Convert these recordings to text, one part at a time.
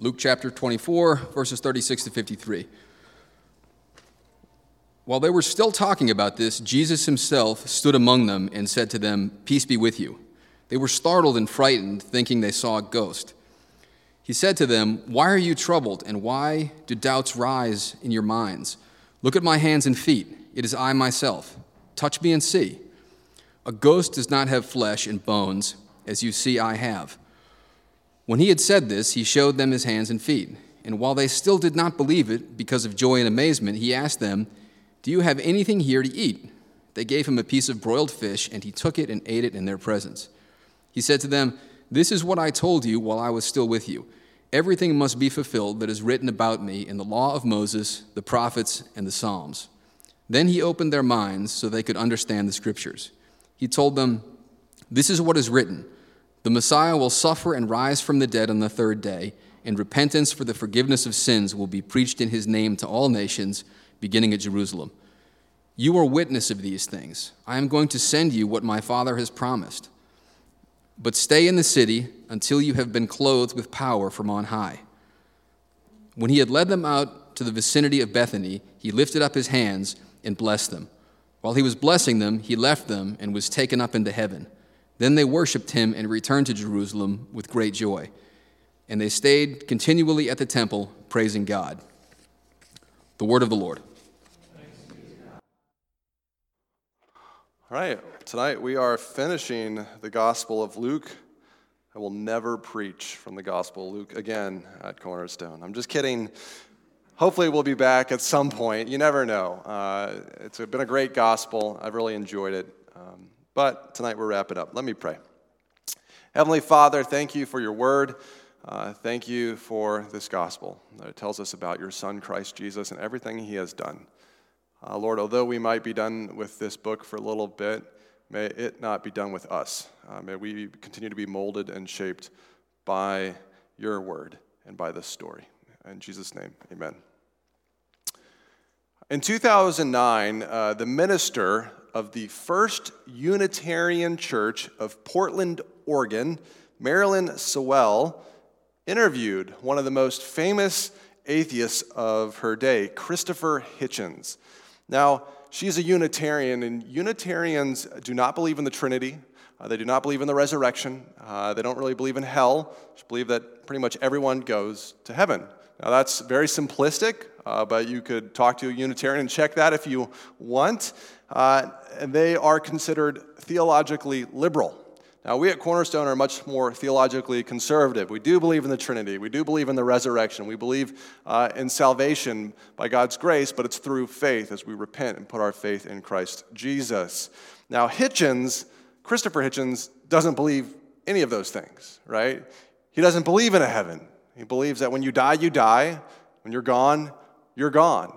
Luke chapter 24, verses 36 to 53. While they were still talking about this, Jesus himself stood among them and said to them, Peace be with you. They were startled and frightened, thinking they saw a ghost. He said to them, Why are you troubled, and why do doubts rise in your minds? Look at my hands and feet. It is I myself. Touch me and see. A ghost does not have flesh and bones, as you see I have. When he had said this, he showed them his hands and feet. And while they still did not believe it because of joy and amazement, he asked them, Do you have anything here to eat? They gave him a piece of broiled fish, and he took it and ate it in their presence. He said to them, This is what I told you while I was still with you. Everything must be fulfilled that is written about me in the law of Moses, the prophets, and the Psalms. Then he opened their minds so they could understand the scriptures. He told them, This is what is written. The Messiah will suffer and rise from the dead on the third day, and repentance for the forgiveness of sins will be preached in his name to all nations, beginning at Jerusalem. You are witness of these things. I am going to send you what my Father has promised. But stay in the city until you have been clothed with power from on high. When he had led them out to the vicinity of Bethany, he lifted up his hands and blessed them. While he was blessing them, he left them and was taken up into heaven. Then they worshiped him and returned to Jerusalem with great joy. And they stayed continually at the temple, praising God. The word of the Lord. All right, tonight we are finishing the Gospel of Luke. I will never preach from the Gospel of Luke again at Cornerstone. I'm just kidding. Hopefully, we'll be back at some point. You never know. Uh, it's been a great gospel. I've really enjoyed it. Um, but tonight we're wrapping up. Let me pray. Heavenly Father, thank you for your word. Uh, thank you for this gospel that tells us about your Son, Christ Jesus, and everything he has done. Uh, Lord, although we might be done with this book for a little bit, may it not be done with us. Uh, may we continue to be molded and shaped by your word and by this story. In Jesus' name, amen. In 2009, uh, the minister of the First Unitarian Church of Portland, Oregon, Marilyn Sewell, interviewed one of the most famous atheists of her day, Christopher Hitchens. Now, she's a Unitarian, and Unitarians do not believe in the Trinity. Uh, they do not believe in the resurrection. Uh, they don't really believe in hell. They believe that pretty much everyone goes to heaven. Now, that's very simplistic, uh, but you could talk to a Unitarian and check that if you want. Uh, and they are considered theologically liberal. Now, we at Cornerstone are much more theologically conservative. We do believe in the Trinity. We do believe in the resurrection. We believe uh, in salvation by God's grace, but it's through faith as we repent and put our faith in Christ Jesus. Now, Hitchens, Christopher Hitchens, doesn't believe any of those things, right? He doesn't believe in a heaven. He believes that when you die, you die. When you're gone, you're gone.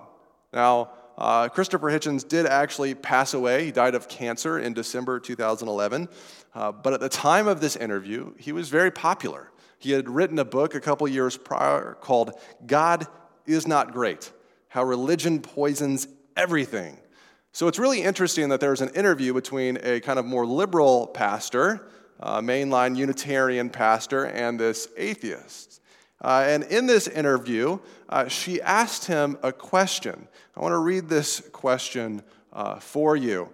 Now, uh, Christopher Hitchens did actually pass away. He died of cancer in December 2011. Uh, but at the time of this interview, he was very popular. He had written a book a couple years prior called God is Not Great How Religion Poisons Everything. So it's really interesting that there's an interview between a kind of more liberal pastor, uh, mainline Unitarian pastor, and this atheist. Uh, and in this interview, uh, she asked him a question. I want to read this question uh, for you.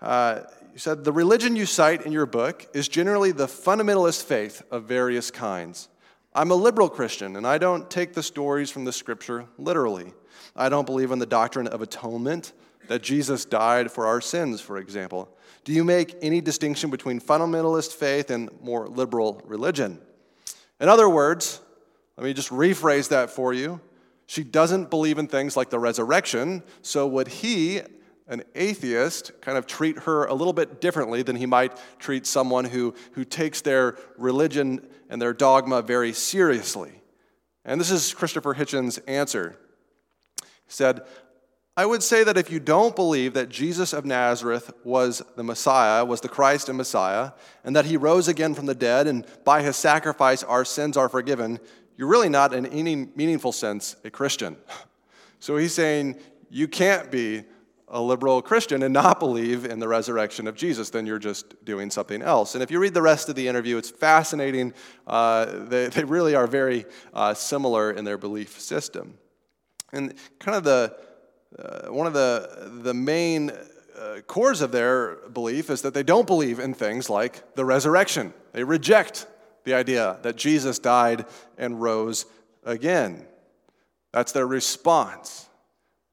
Uh, you said, The religion you cite in your book is generally the fundamentalist faith of various kinds. I'm a liberal Christian, and I don't take the stories from the scripture literally. I don't believe in the doctrine of atonement, that Jesus died for our sins, for example. Do you make any distinction between fundamentalist faith and more liberal religion? In other words, let me just rephrase that for you. She doesn't believe in things like the resurrection, so would he, an atheist, kind of treat her a little bit differently than he might treat someone who, who takes their religion and their dogma very seriously? And this is Christopher Hitchens' answer. He said, I would say that if you don't believe that Jesus of Nazareth was the Messiah, was the Christ and Messiah, and that he rose again from the dead, and by his sacrifice our sins are forgiven, you're really not, in any meaningful sense, a Christian. So he's saying you can't be a liberal Christian and not believe in the resurrection of Jesus, then you're just doing something else. And if you read the rest of the interview, it's fascinating. Uh, they, they really are very uh, similar in their belief system. And kind of the, uh, one of the, the main uh, cores of their belief is that they don't believe in things like the resurrection. They reject the idea that Jesus died and rose again. That's their response.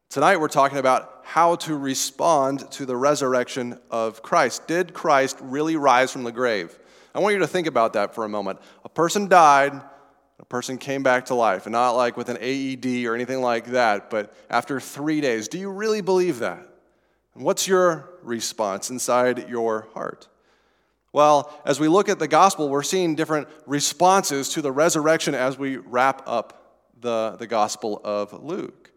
Tonight we're talking about how to respond to the resurrection of Christ. Did Christ really rise from the grave? I want you to think about that for a moment. A person died, a person came back to life, and not like with an AED or anything like that, but after three days. Do you really believe that? And what's your response inside your heart? Well, as we look at the gospel, we're seeing different responses to the resurrection as we wrap up the, the gospel of Luke.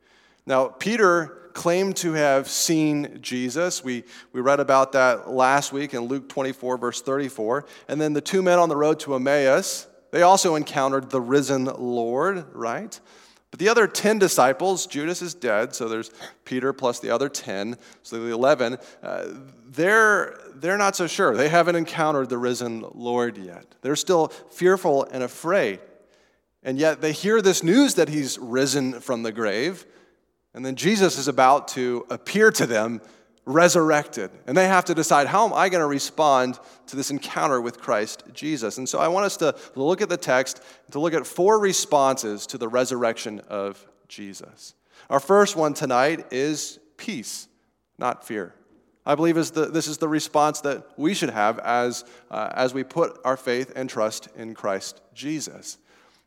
Now, Peter claimed to have seen Jesus. We, we read about that last week in Luke 24, verse 34. And then the two men on the road to Emmaus, they also encountered the risen Lord, right? But the other 10 disciples, Judas is dead, so there's Peter plus the other 10, so the 11, uh, they're, they're not so sure. They haven't encountered the risen Lord yet. They're still fearful and afraid. And yet they hear this news that he's risen from the grave. And then Jesus is about to appear to them resurrected. And they have to decide how am I going to respond to this encounter with Christ Jesus? And so I want us to look at the text, to look at four responses to the resurrection of Jesus. Our first one tonight is peace, not fear. I believe is the, this is the response that we should have as, uh, as we put our faith and trust in Christ Jesus.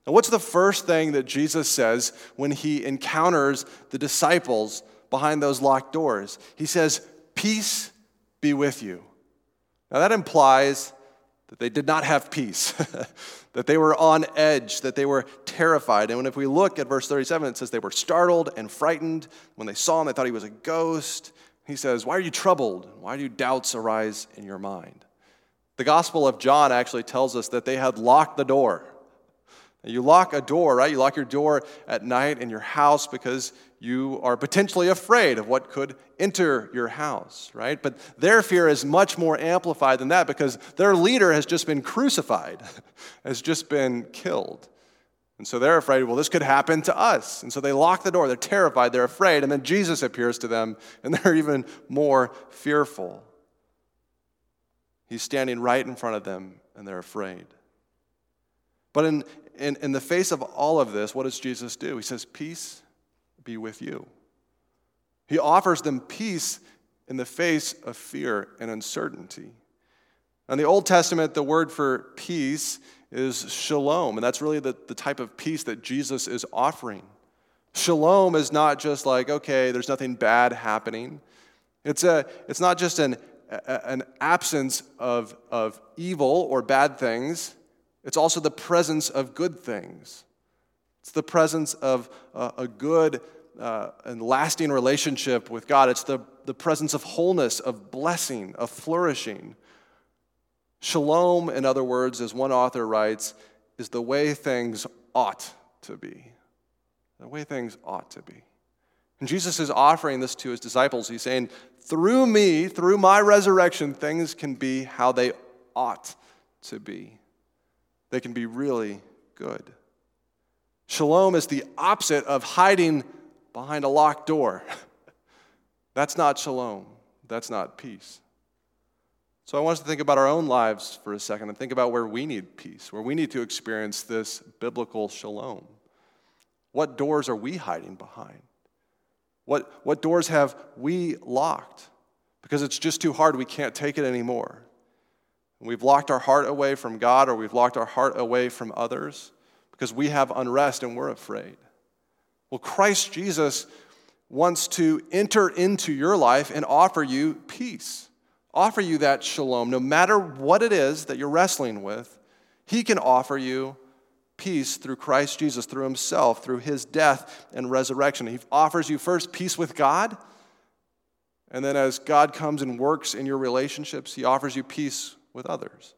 Now, what's the first thing that Jesus says when he encounters the disciples behind those locked doors? He says, Peace be with you. Now, that implies that they did not have peace, that they were on edge, that they were terrified. And if we look at verse 37, it says they were startled and frightened. When they saw him, they thought he was a ghost. He says, Why are you troubled? Why do doubts arise in your mind? The Gospel of John actually tells us that they had locked the door. You lock a door, right? You lock your door at night in your house because you are potentially afraid of what could enter your house, right? But their fear is much more amplified than that because their leader has just been crucified, has just been killed. And so they're afraid, well, this could happen to us. And so they lock the door. They're terrified. They're afraid. And then Jesus appears to them, and they're even more fearful. He's standing right in front of them, and they're afraid. But in, in, in the face of all of this, what does Jesus do? He says, Peace be with you. He offers them peace in the face of fear and uncertainty. In the Old Testament, the word for peace is shalom, and that's really the, the type of peace that Jesus is offering. Shalom is not just like, okay, there's nothing bad happening. It's, a, it's not just an, a, an absence of, of evil or bad things, it's also the presence of good things. It's the presence of a, a good uh, and lasting relationship with God. It's the, the presence of wholeness, of blessing, of flourishing. Shalom, in other words, as one author writes, is the way things ought to be. The way things ought to be. And Jesus is offering this to his disciples. He's saying, through me, through my resurrection, things can be how they ought to be they can be really good. Shalom is the opposite of hiding behind a locked door. That's not shalom. That's not peace. So I want us to think about our own lives for a second and think about where we need peace, where we need to experience this biblical shalom. What doors are we hiding behind? What, what doors have we locked? Because it's just too hard, we can't take it anymore. We've locked our heart away from God or we've locked our heart away from others because we have unrest and we're afraid. Well, Christ Jesus wants to enter into your life and offer you peace, offer you that shalom. No matter what it is that you're wrestling with, He can offer you peace through Christ Jesus, through Himself, through His death and resurrection. He offers you first peace with God. And then, as God comes and works in your relationships, He offers you peace with others.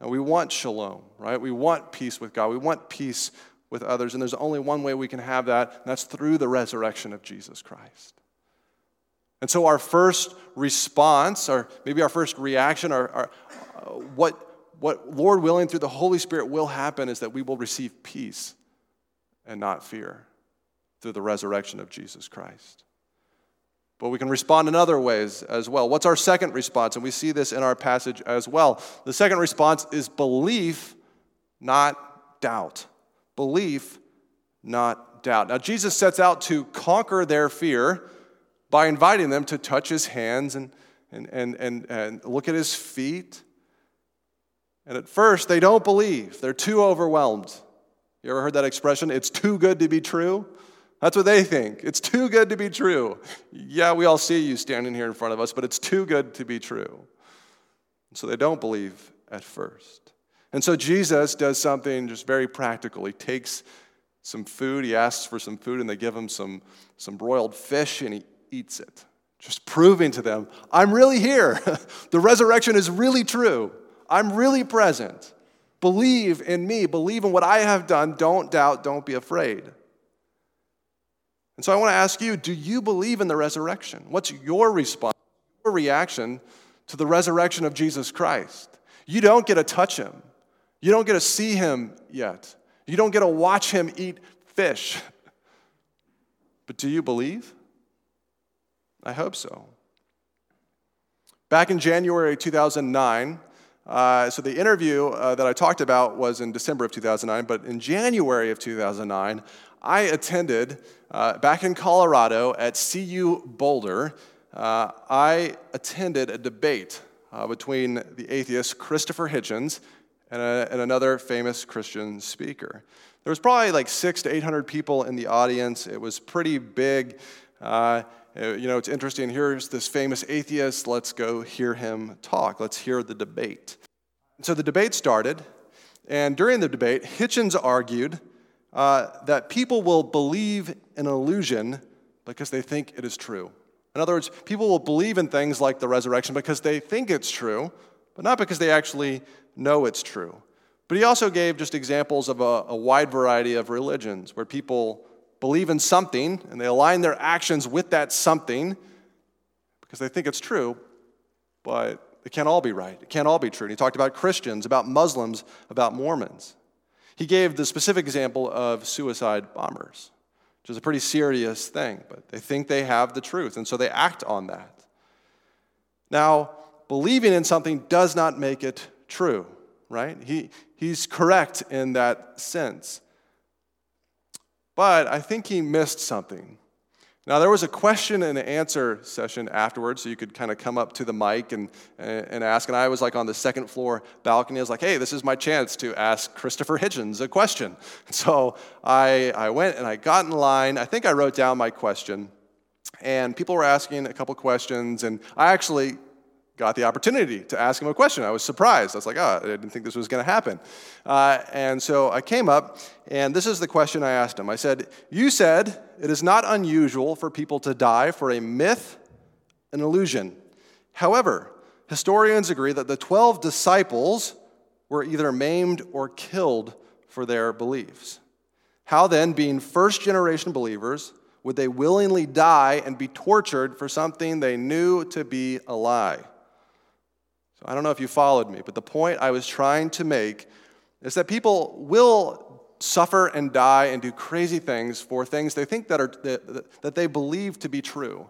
Now, we want shalom, right? We want peace with God. We want peace with others. And there's only one way we can have that, and that's through the resurrection of Jesus Christ. And so, our first response, or maybe our first reaction, or, or uh, what, what, Lord willing, through the Holy Spirit will happen is that we will receive peace and not fear through the resurrection of Jesus Christ. But we can respond in other ways as well. What's our second response? And we see this in our passage as well. The second response is belief, not doubt. Belief, not doubt. Now, Jesus sets out to conquer their fear by inviting them to touch his hands and, and, and, and, and look at his feet. And at first, they don't believe, they're too overwhelmed. You ever heard that expression? It's too good to be true. That's what they think. It's too good to be true. Yeah, we all see you standing here in front of us, but it's too good to be true. And so they don't believe at first. And so Jesus does something just very practical. He takes some food, he asks for some food, and they give him some, some broiled fish, and he eats it, just proving to them, I'm really here. the resurrection is really true. I'm really present. Believe in me, believe in what I have done. Don't doubt, don't be afraid. And so I want to ask you do you believe in the resurrection? What's your response, your reaction to the resurrection of Jesus Christ? You don't get to touch him, you don't get to see him yet, you don't get to watch him eat fish. But do you believe? I hope so. Back in January 2009, uh, so the interview uh, that I talked about was in December of 2009, but in January of 2009, I attended uh, back in Colorado at CU Boulder. Uh, I attended a debate uh, between the atheist Christopher Hitchens and, a, and another famous Christian speaker. There was probably like six to 800 people in the audience. It was pretty big. Uh, you know, it's interesting. Here's this famous atheist. Let's go hear him talk. Let's hear the debate. So the debate started, and during the debate, Hitchens argued uh, that people will believe an illusion because they think it is true. In other words, people will believe in things like the resurrection because they think it's true, but not because they actually know it's true. But he also gave just examples of a, a wide variety of religions where people believe in something and they align their actions with that something because they think it's true, but it can't all be right. It can't all be true. And he talked about Christians, about Muslims, about Mormons. He gave the specific example of suicide bombers, which is a pretty serious thing, but they think they have the truth, and so they act on that. Now, believing in something does not make it true, right? He, he's correct in that sense. But I think he missed something. Now, there was a question and answer session afterwards, so you could kind of come up to the mic and, and ask. And I was like on the second floor balcony. I was like, hey, this is my chance to ask Christopher Hitchens a question. So I, I went and I got in line. I think I wrote down my question. And people were asking a couple questions. And I actually got the opportunity to ask him a question. I was surprised. I was like, oh, I didn't think this was going to happen. Uh, and so I came up, and this is the question I asked him. I said, You said it is not unusual for people to die for a myth, an illusion. However, historians agree that the 12 disciples were either maimed or killed for their beliefs. How then, being first generation believers, would they willingly die and be tortured for something they knew to be a lie? So I don't know if you followed me, but the point I was trying to make is that people will suffer and die and do crazy things for things they think that, are, that, that they believe to be true.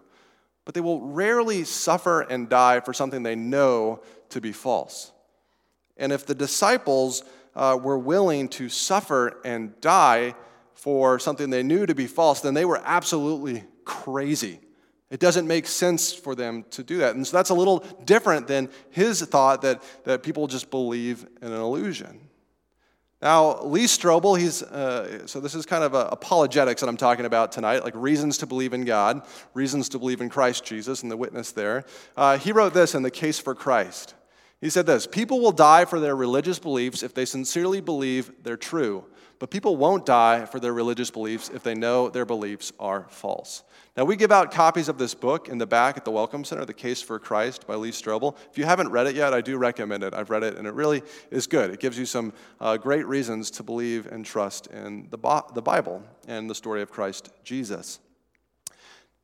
But they will rarely suffer and die for something they know to be false. And if the disciples uh, were willing to suffer and die for something they knew to be false, then they were absolutely crazy. It doesn't make sense for them to do that. And so that's a little different than his thought that, that people just believe in an illusion. Now, Lee Strobel, he's, uh, so this is kind of apologetics that I'm talking about tonight, like reasons to believe in God, reasons to believe in Christ Jesus and the witness there. Uh, he wrote this in The Case for Christ. He said this People will die for their religious beliefs if they sincerely believe they're true, but people won't die for their religious beliefs if they know their beliefs are false. Now, we give out copies of this book in the back at the Welcome Center, The Case for Christ by Lee Strobel. If you haven't read it yet, I do recommend it. I've read it, and it really is good. It gives you some uh, great reasons to believe and trust in the, the Bible and the story of Christ Jesus.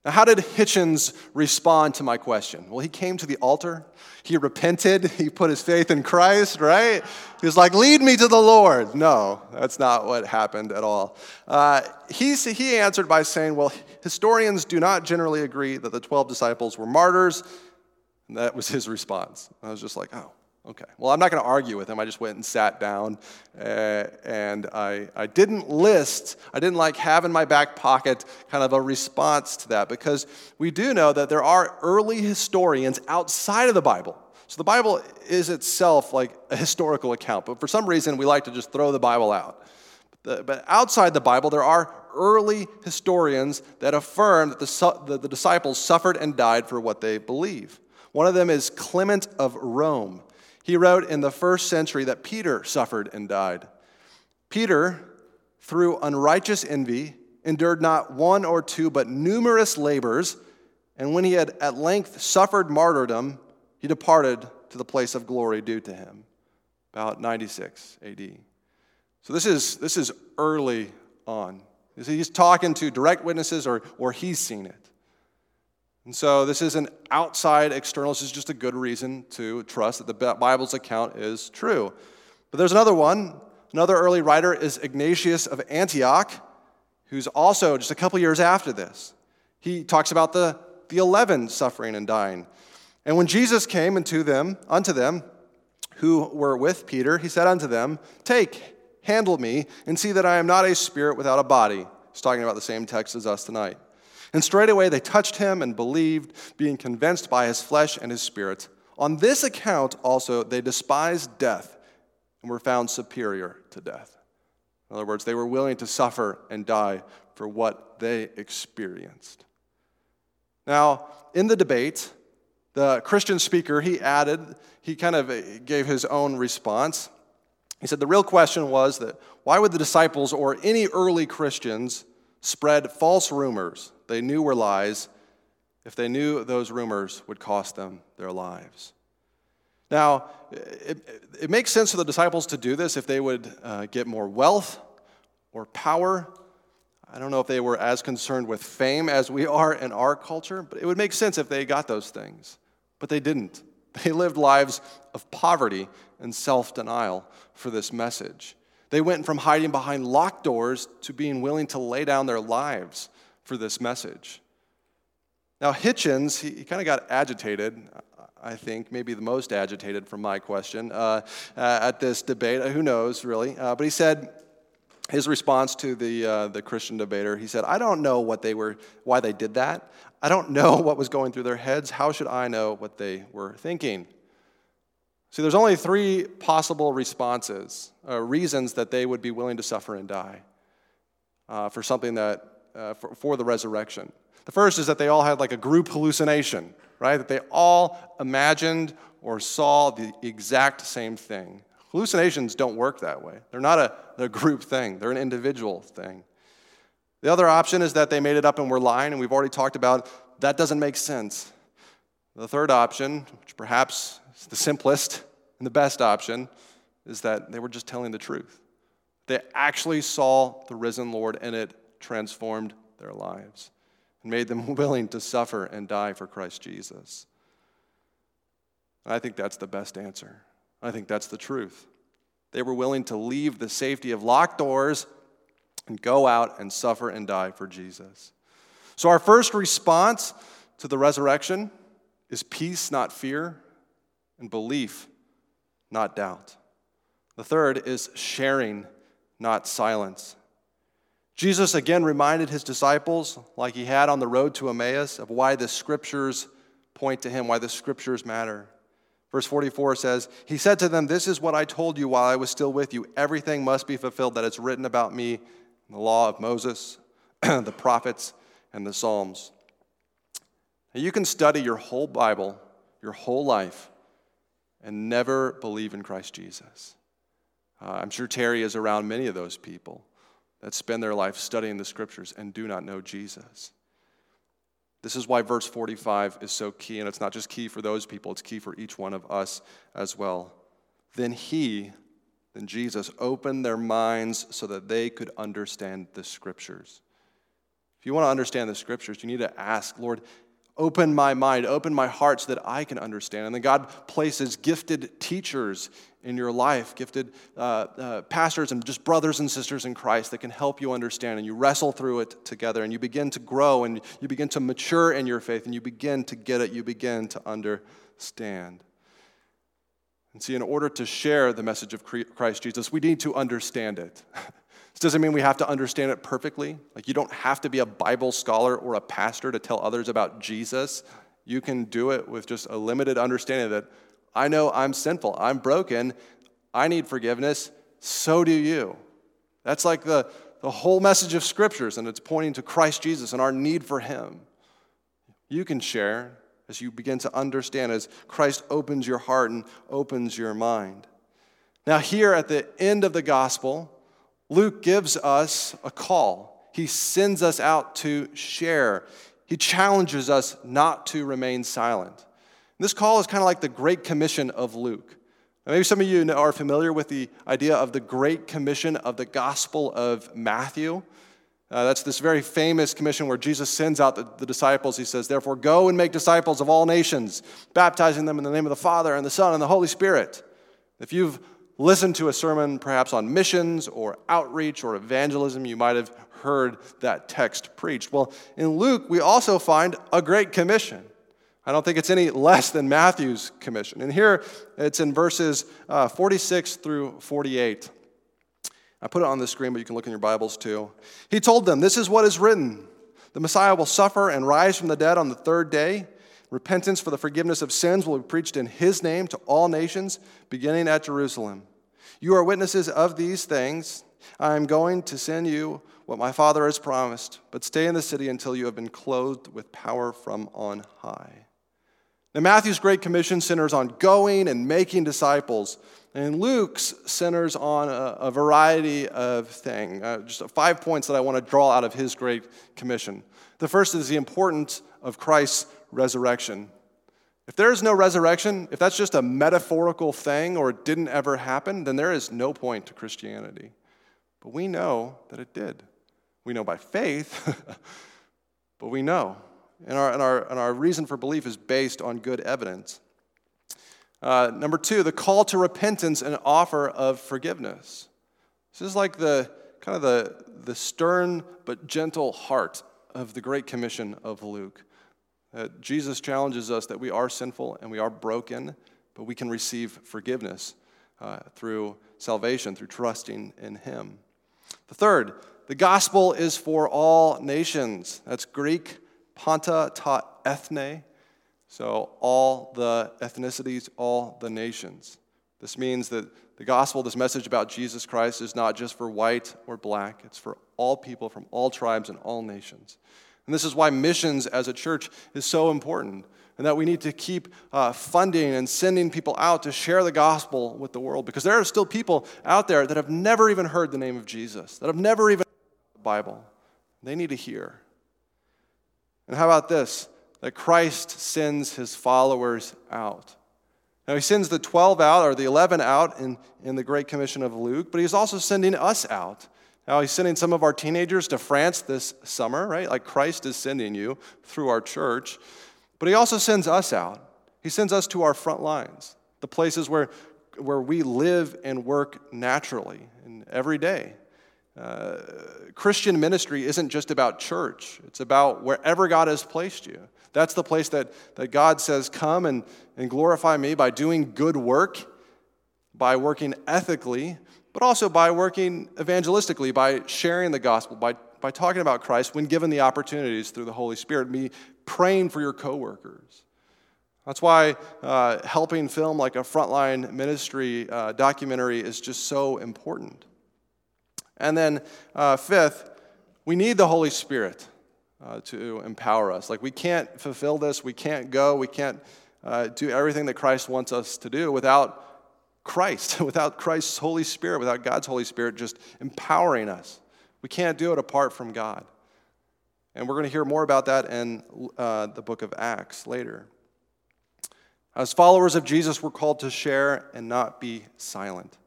Now, how did Hitchens respond to my question? Well, he came to the altar, he repented, he put his faith in Christ, right? He was like, Lead me to the Lord. No, that's not what happened at all. Uh, he, he answered by saying, Well, historians do not generally agree that the 12 disciples were martyrs. And that was his response. I was just like, Oh, Okay. Well, I'm not going to argue with him. I just went and sat down, uh, and I, I didn't list, I didn't like have in my back pocket kind of a response to that because we do know that there are early historians outside of the Bible. So the Bible is itself like a historical account, but for some reason we like to just throw the Bible out. But outside the Bible, there are early historians that affirm that the, the, the disciples suffered and died for what they believe. One of them is Clement of Rome. He wrote in the first century that Peter suffered and died. Peter, through unrighteous envy, endured not one or two, but numerous labors, and when he had at length suffered martyrdom, he departed to the place of glory due to him. About 96 AD. So this is, this is early on. He's talking to direct witnesses or, or he's seen it. And so this is an outside external, this is just a good reason to trust that the Bible's account is true. But there's another one. Another early writer is Ignatius of Antioch, who's also just a couple years after this. He talks about the, the eleven suffering and dying. And when Jesus came unto them, unto them who were with Peter, he said unto them, Take, handle me, and see that I am not a spirit without a body. He's talking about the same text as us tonight. And straightway they touched him and believed, being convinced by his flesh and his spirit. On this account also they despised death and were found superior to death. In other words, they were willing to suffer and die for what they experienced. Now, in the debate, the Christian speaker, he added, he kind of gave his own response. He said the real question was that why would the disciples or any early Christians spread false rumors they knew were lies if they knew those rumors would cost them their lives. Now, it, it makes sense for the disciples to do this if they would uh, get more wealth or power. I don't know if they were as concerned with fame as we are in our culture, but it would make sense if they got those things. But they didn't. They lived lives of poverty and self denial for this message. They went from hiding behind locked doors to being willing to lay down their lives for this message. Now, Hitchens, he, he kind of got agitated, I think, maybe the most agitated from my question uh, uh, at this debate. Who knows, really? Uh, but he said, his response to the, uh, the Christian debater, he said, I don't know what they were, why they did that. I don't know what was going through their heads. How should I know what they were thinking? See, there's only three possible responses, uh, reasons that they would be willing to suffer and die for something that uh, for, for the resurrection. The first is that they all had like a group hallucination, right? That they all imagined or saw the exact same thing. Hallucinations don't work that way. They're not a, a group thing, they're an individual thing. The other option is that they made it up and were lying, and we've already talked about that doesn't make sense. The third option, which perhaps is the simplest and the best option, is that they were just telling the truth. They actually saw the risen Lord, and it transformed their lives and made them willing to suffer and die for Christ Jesus. I think that's the best answer. I think that's the truth. They were willing to leave the safety of locked doors and go out and suffer and die for Jesus. So, our first response to the resurrection is peace, not fear, and belief, not doubt. The third is sharing, not silence. Jesus again reminded his disciples, like he had on the road to Emmaus, of why the scriptures point to him, why the scriptures matter. Verse 44 says, He said to them, This is what I told you while I was still with you. Everything must be fulfilled that is written about me in the law of Moses, the prophets, and the Psalms. Now, you can study your whole Bible, your whole life, and never believe in Christ Jesus. Uh, I'm sure Terry is around many of those people that spend their life studying the scriptures and do not know Jesus. This is why verse 45 is so key, and it's not just key for those people, it's key for each one of us as well. Then he, then Jesus, opened their minds so that they could understand the scriptures. If you want to understand the scriptures, you need to ask, Lord, open my mind, open my heart so that I can understand. And then God places gifted teachers in your life, gifted uh, uh, pastors and just brothers and sisters in Christ that can help you understand. And you wrestle through it together and you begin to grow and you begin to mature in your faith and you begin to get it, you begin to understand. And see, in order to share the message of Christ Jesus, we need to understand it. This doesn't mean we have to understand it perfectly. Like, you don't have to be a Bible scholar or a pastor to tell others about Jesus. You can do it with just a limited understanding that I know I'm sinful, I'm broken, I need forgiveness, so do you. That's like the, the whole message of scriptures, and it's pointing to Christ Jesus and our need for Him. You can share as you begin to understand, as Christ opens your heart and opens your mind. Now, here at the end of the gospel, Luke gives us a call. He sends us out to share. He challenges us not to remain silent. This call is kind of like the Great Commission of Luke. Now, maybe some of you are familiar with the idea of the Great Commission of the Gospel of Matthew. Uh, that's this very famous commission where Jesus sends out the, the, disciples. He says, Therefore, go and make disciples of all nations, baptizing them in the name of the Father and the Son and the Holy Spirit. If you've listened to a sermon perhaps on missions or outreach or evangelism, you might have heard that text preached. Well, in Luke, we also find a great commission. I don't think it's any less than Matthew's commission. And here it's in verses uh, 46 through 48. I put it on the screen, but you can look in your Bibles too. He told them, This is what is written The Messiah will suffer and rise from the dead on the third day. Repentance for the forgiveness of sins will be preached in his name to all nations, beginning at Jerusalem. You are witnesses of these things. I am going to send you what my Father has promised, but stay in the city until you have been clothed with power from on high. Now, Matthew's Great Commission centers on going and making disciples, and Luke's centers on a, a variety of things. Uh, just five points that I want to draw out of his Great Commission. The first is the importance of Christ's resurrection. If there is no resurrection, if that's just a metaphorical thing or it didn't ever happen, then there is no point to Christianity. But we know that it did. We know by faith, but we know. And our, and, our, and our reason for belief is based on good evidence. Uh, number two, the call to repentance and offer of forgiveness. This is like the kind of the, the stern but gentle heart of the Great Commission of Luke. Uh, Jesus challenges us that we are sinful and we are broken, but we can receive forgiveness uh, through salvation, through trusting in Him. The third, the gospel is for all nations. That's Greek Panta ta ethne. So, all the ethnicities, all the nations. This means that the gospel, this message about Jesus Christ, is not just for white or black, it's for all people from all tribes and all nations. And this is why missions as a church is so important, and that we need to keep uh, funding and sending people out to share the gospel with the world, because there are still people out there that have never even heard the name of Jesus, that have never even heard the Bible. They need to hear. And how about this? That Christ sends his followers out. Now, he sends the 12 out, or the 11 out in, in the Great Commission of Luke, but he's also sending us out. Now, he's sending some of our teenagers to France this summer, right? Like Christ is sending you through our church. But he also sends us out. He sends us to our front lines, the places where, where we live and work naturally and every day. Uh, Christian ministry isn't just about church, it's about wherever God has placed you. That's the place that, that God says, Come and, and glorify me by doing good work, by working ethically, but also by working evangelistically, by sharing the gospel, by, by talking about Christ when given the opportunities through the Holy Spirit, me praying for your coworkers. That's why uh, helping film like a frontline ministry uh, documentary is just so important. And then, uh, fifth, we need the Holy Spirit uh, to empower us. Like, we can't fulfill this, we can't go, we can't uh, do everything that Christ wants us to do without Christ, without Christ's Holy Spirit, without God's Holy Spirit just empowering us. We can't do it apart from God. And we're going to hear more about that in uh, the book of Acts later. As followers of Jesus, we're called to share and not be silent.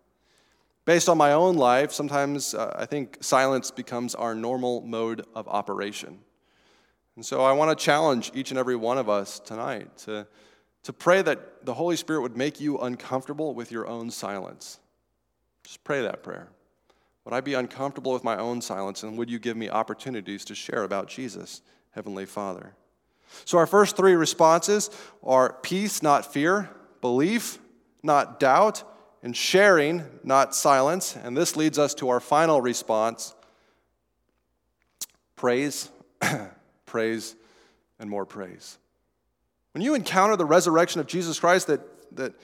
Based on my own life, sometimes uh, I think silence becomes our normal mode of operation. And so I want to challenge each and every one of us tonight to, to pray that the Holy Spirit would make you uncomfortable with your own silence. Just pray that prayer. Would I be uncomfortable with my own silence, and would you give me opportunities to share about Jesus, Heavenly Father? So, our first three responses are peace, not fear, belief, not doubt, and sharing, not silence. And this leads us to our final response praise, praise, and more praise. When you encounter the resurrection of Jesus Christ, that, that,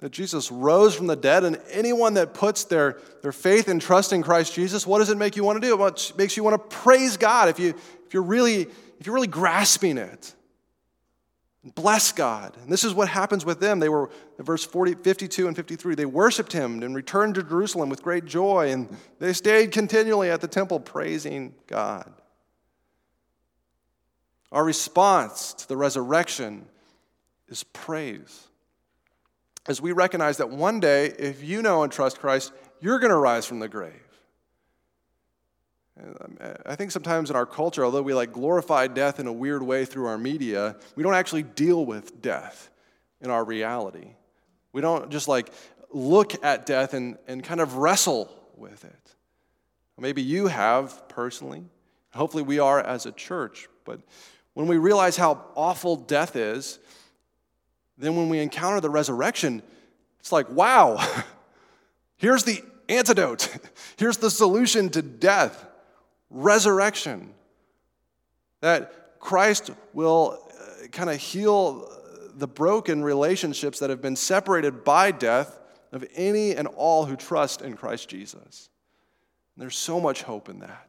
that Jesus rose from the dead, and anyone that puts their, their faith and trust in Christ Jesus, what does it make you want to do? It makes you want to praise God if, you, if, you're, really, if you're really grasping it. Bless God. And this is what happens with them. They were, verse 40, 52 and 53, they worshiped him and returned to Jerusalem with great joy, and they stayed continually at the temple praising God. Our response to the resurrection is praise. As we recognize that one day, if you know and trust Christ, you're going to rise from the grave. I think sometimes in our culture, although we like glorify death in a weird way through our media, we don't actually deal with death in our reality. We don't just like look at death and, and kind of wrestle with it. Maybe you have personally. Hopefully, we are as a church. But when we realize how awful death is, then when we encounter the resurrection, it's like, wow, here's the antidote. Here's the solution to death resurrection. That Christ will uh, kind of heal the broken relationships that have been separated by death of any and all who trust in Christ Jesus. And there's so much hope in that.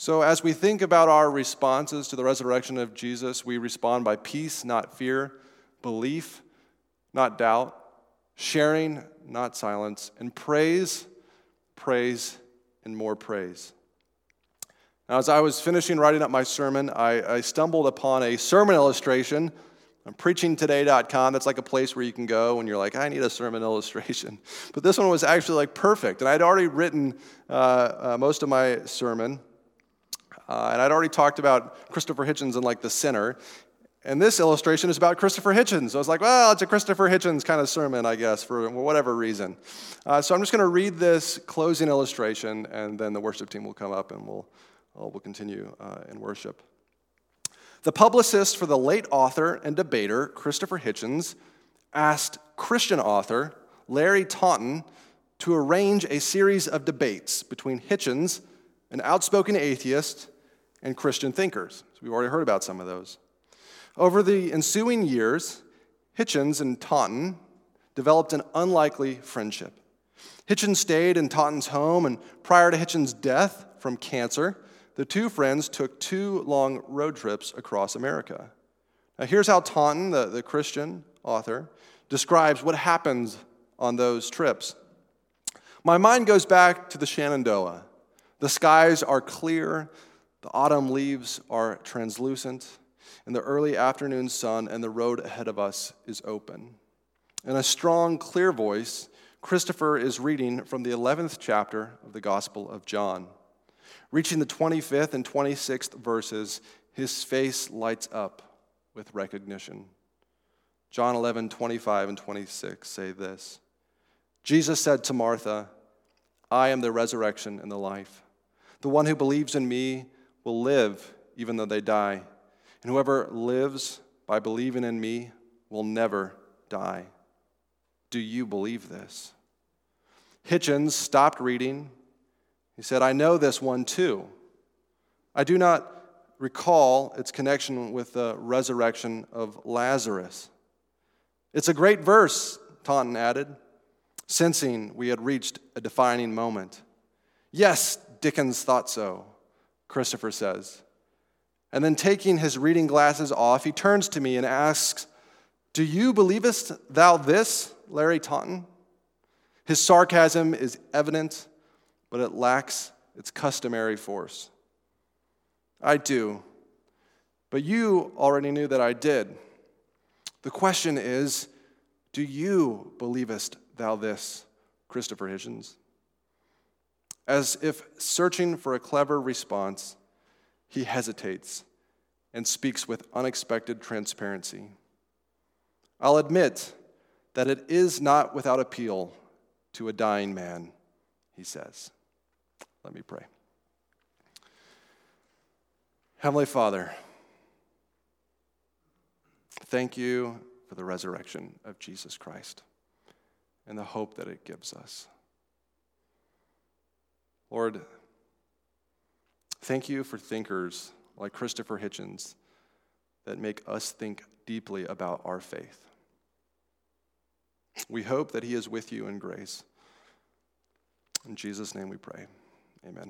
So, as we think about our responses to the resurrection of Jesus, we respond by peace, not fear, belief, not doubt, sharing, not silence, and praise, praise, and more praise. Now, as I was finishing writing up my sermon, I, I stumbled upon a sermon illustration on preachingtoday.com. That's like a place where you can go when you're like, I need a sermon illustration. But this one was actually like perfect. And I'd already written uh, uh, most of my sermon. Uh, and I'd already talked about Christopher Hitchens and like the sinner. And this illustration is about Christopher Hitchens. I was like, well, it's a Christopher Hitchens kind of sermon, I guess, for whatever reason. Uh, so I'm just going to read this closing illustration, and then the worship team will come up and we'll, uh, we'll continue uh, in worship. The publicist for the late author and debater Christopher Hitchens asked Christian author Larry Taunton to arrange a series of debates between Hitchens, an outspoken atheist, and Christian thinkers. So we've already heard about some of those. Over the ensuing years, Hitchens and Taunton developed an unlikely friendship. Hitchens stayed in Taunton's home, and prior to Hitchens' death from cancer, the two friends took two long road trips across America. Now, here's how Taunton, the, the Christian author, describes what happens on those trips. My mind goes back to the Shenandoah. The skies are clear, the autumn leaves are translucent, and the early afternoon sun and the road ahead of us is open. In a strong, clear voice, Christopher is reading from the 11th chapter of the Gospel of John. Reaching the 25th and 26th verses, his face lights up with recognition. John 11, 25 and 26 say this Jesus said to Martha, I am the resurrection and the life. The one who believes in me will live even though they die. And whoever lives by believing in me will never die. Do you believe this? Hitchens stopped reading. He said, I know this one too. I do not recall its connection with the resurrection of Lazarus. It's a great verse, Taunton added, sensing we had reached a defining moment. Yes, Dickens thought so, Christopher says. And then, taking his reading glasses off, he turns to me and asks, Do you believest thou this, Larry Taunton? His sarcasm is evident, but it lacks its customary force. I do, but you already knew that I did. The question is, do you believest thou this, Christopher Hitchens? As if searching for a clever response, he hesitates and speaks with unexpected transparency. I'll admit that it is not without appeal to a dying man, he says. Let me pray. Heavenly Father, thank you for the resurrection of Jesus Christ and the hope that it gives us. Lord, thank you for thinkers like Christopher Hitchens that make us think deeply about our faith. We hope that he is with you in grace. In Jesus' name we pray. Amen.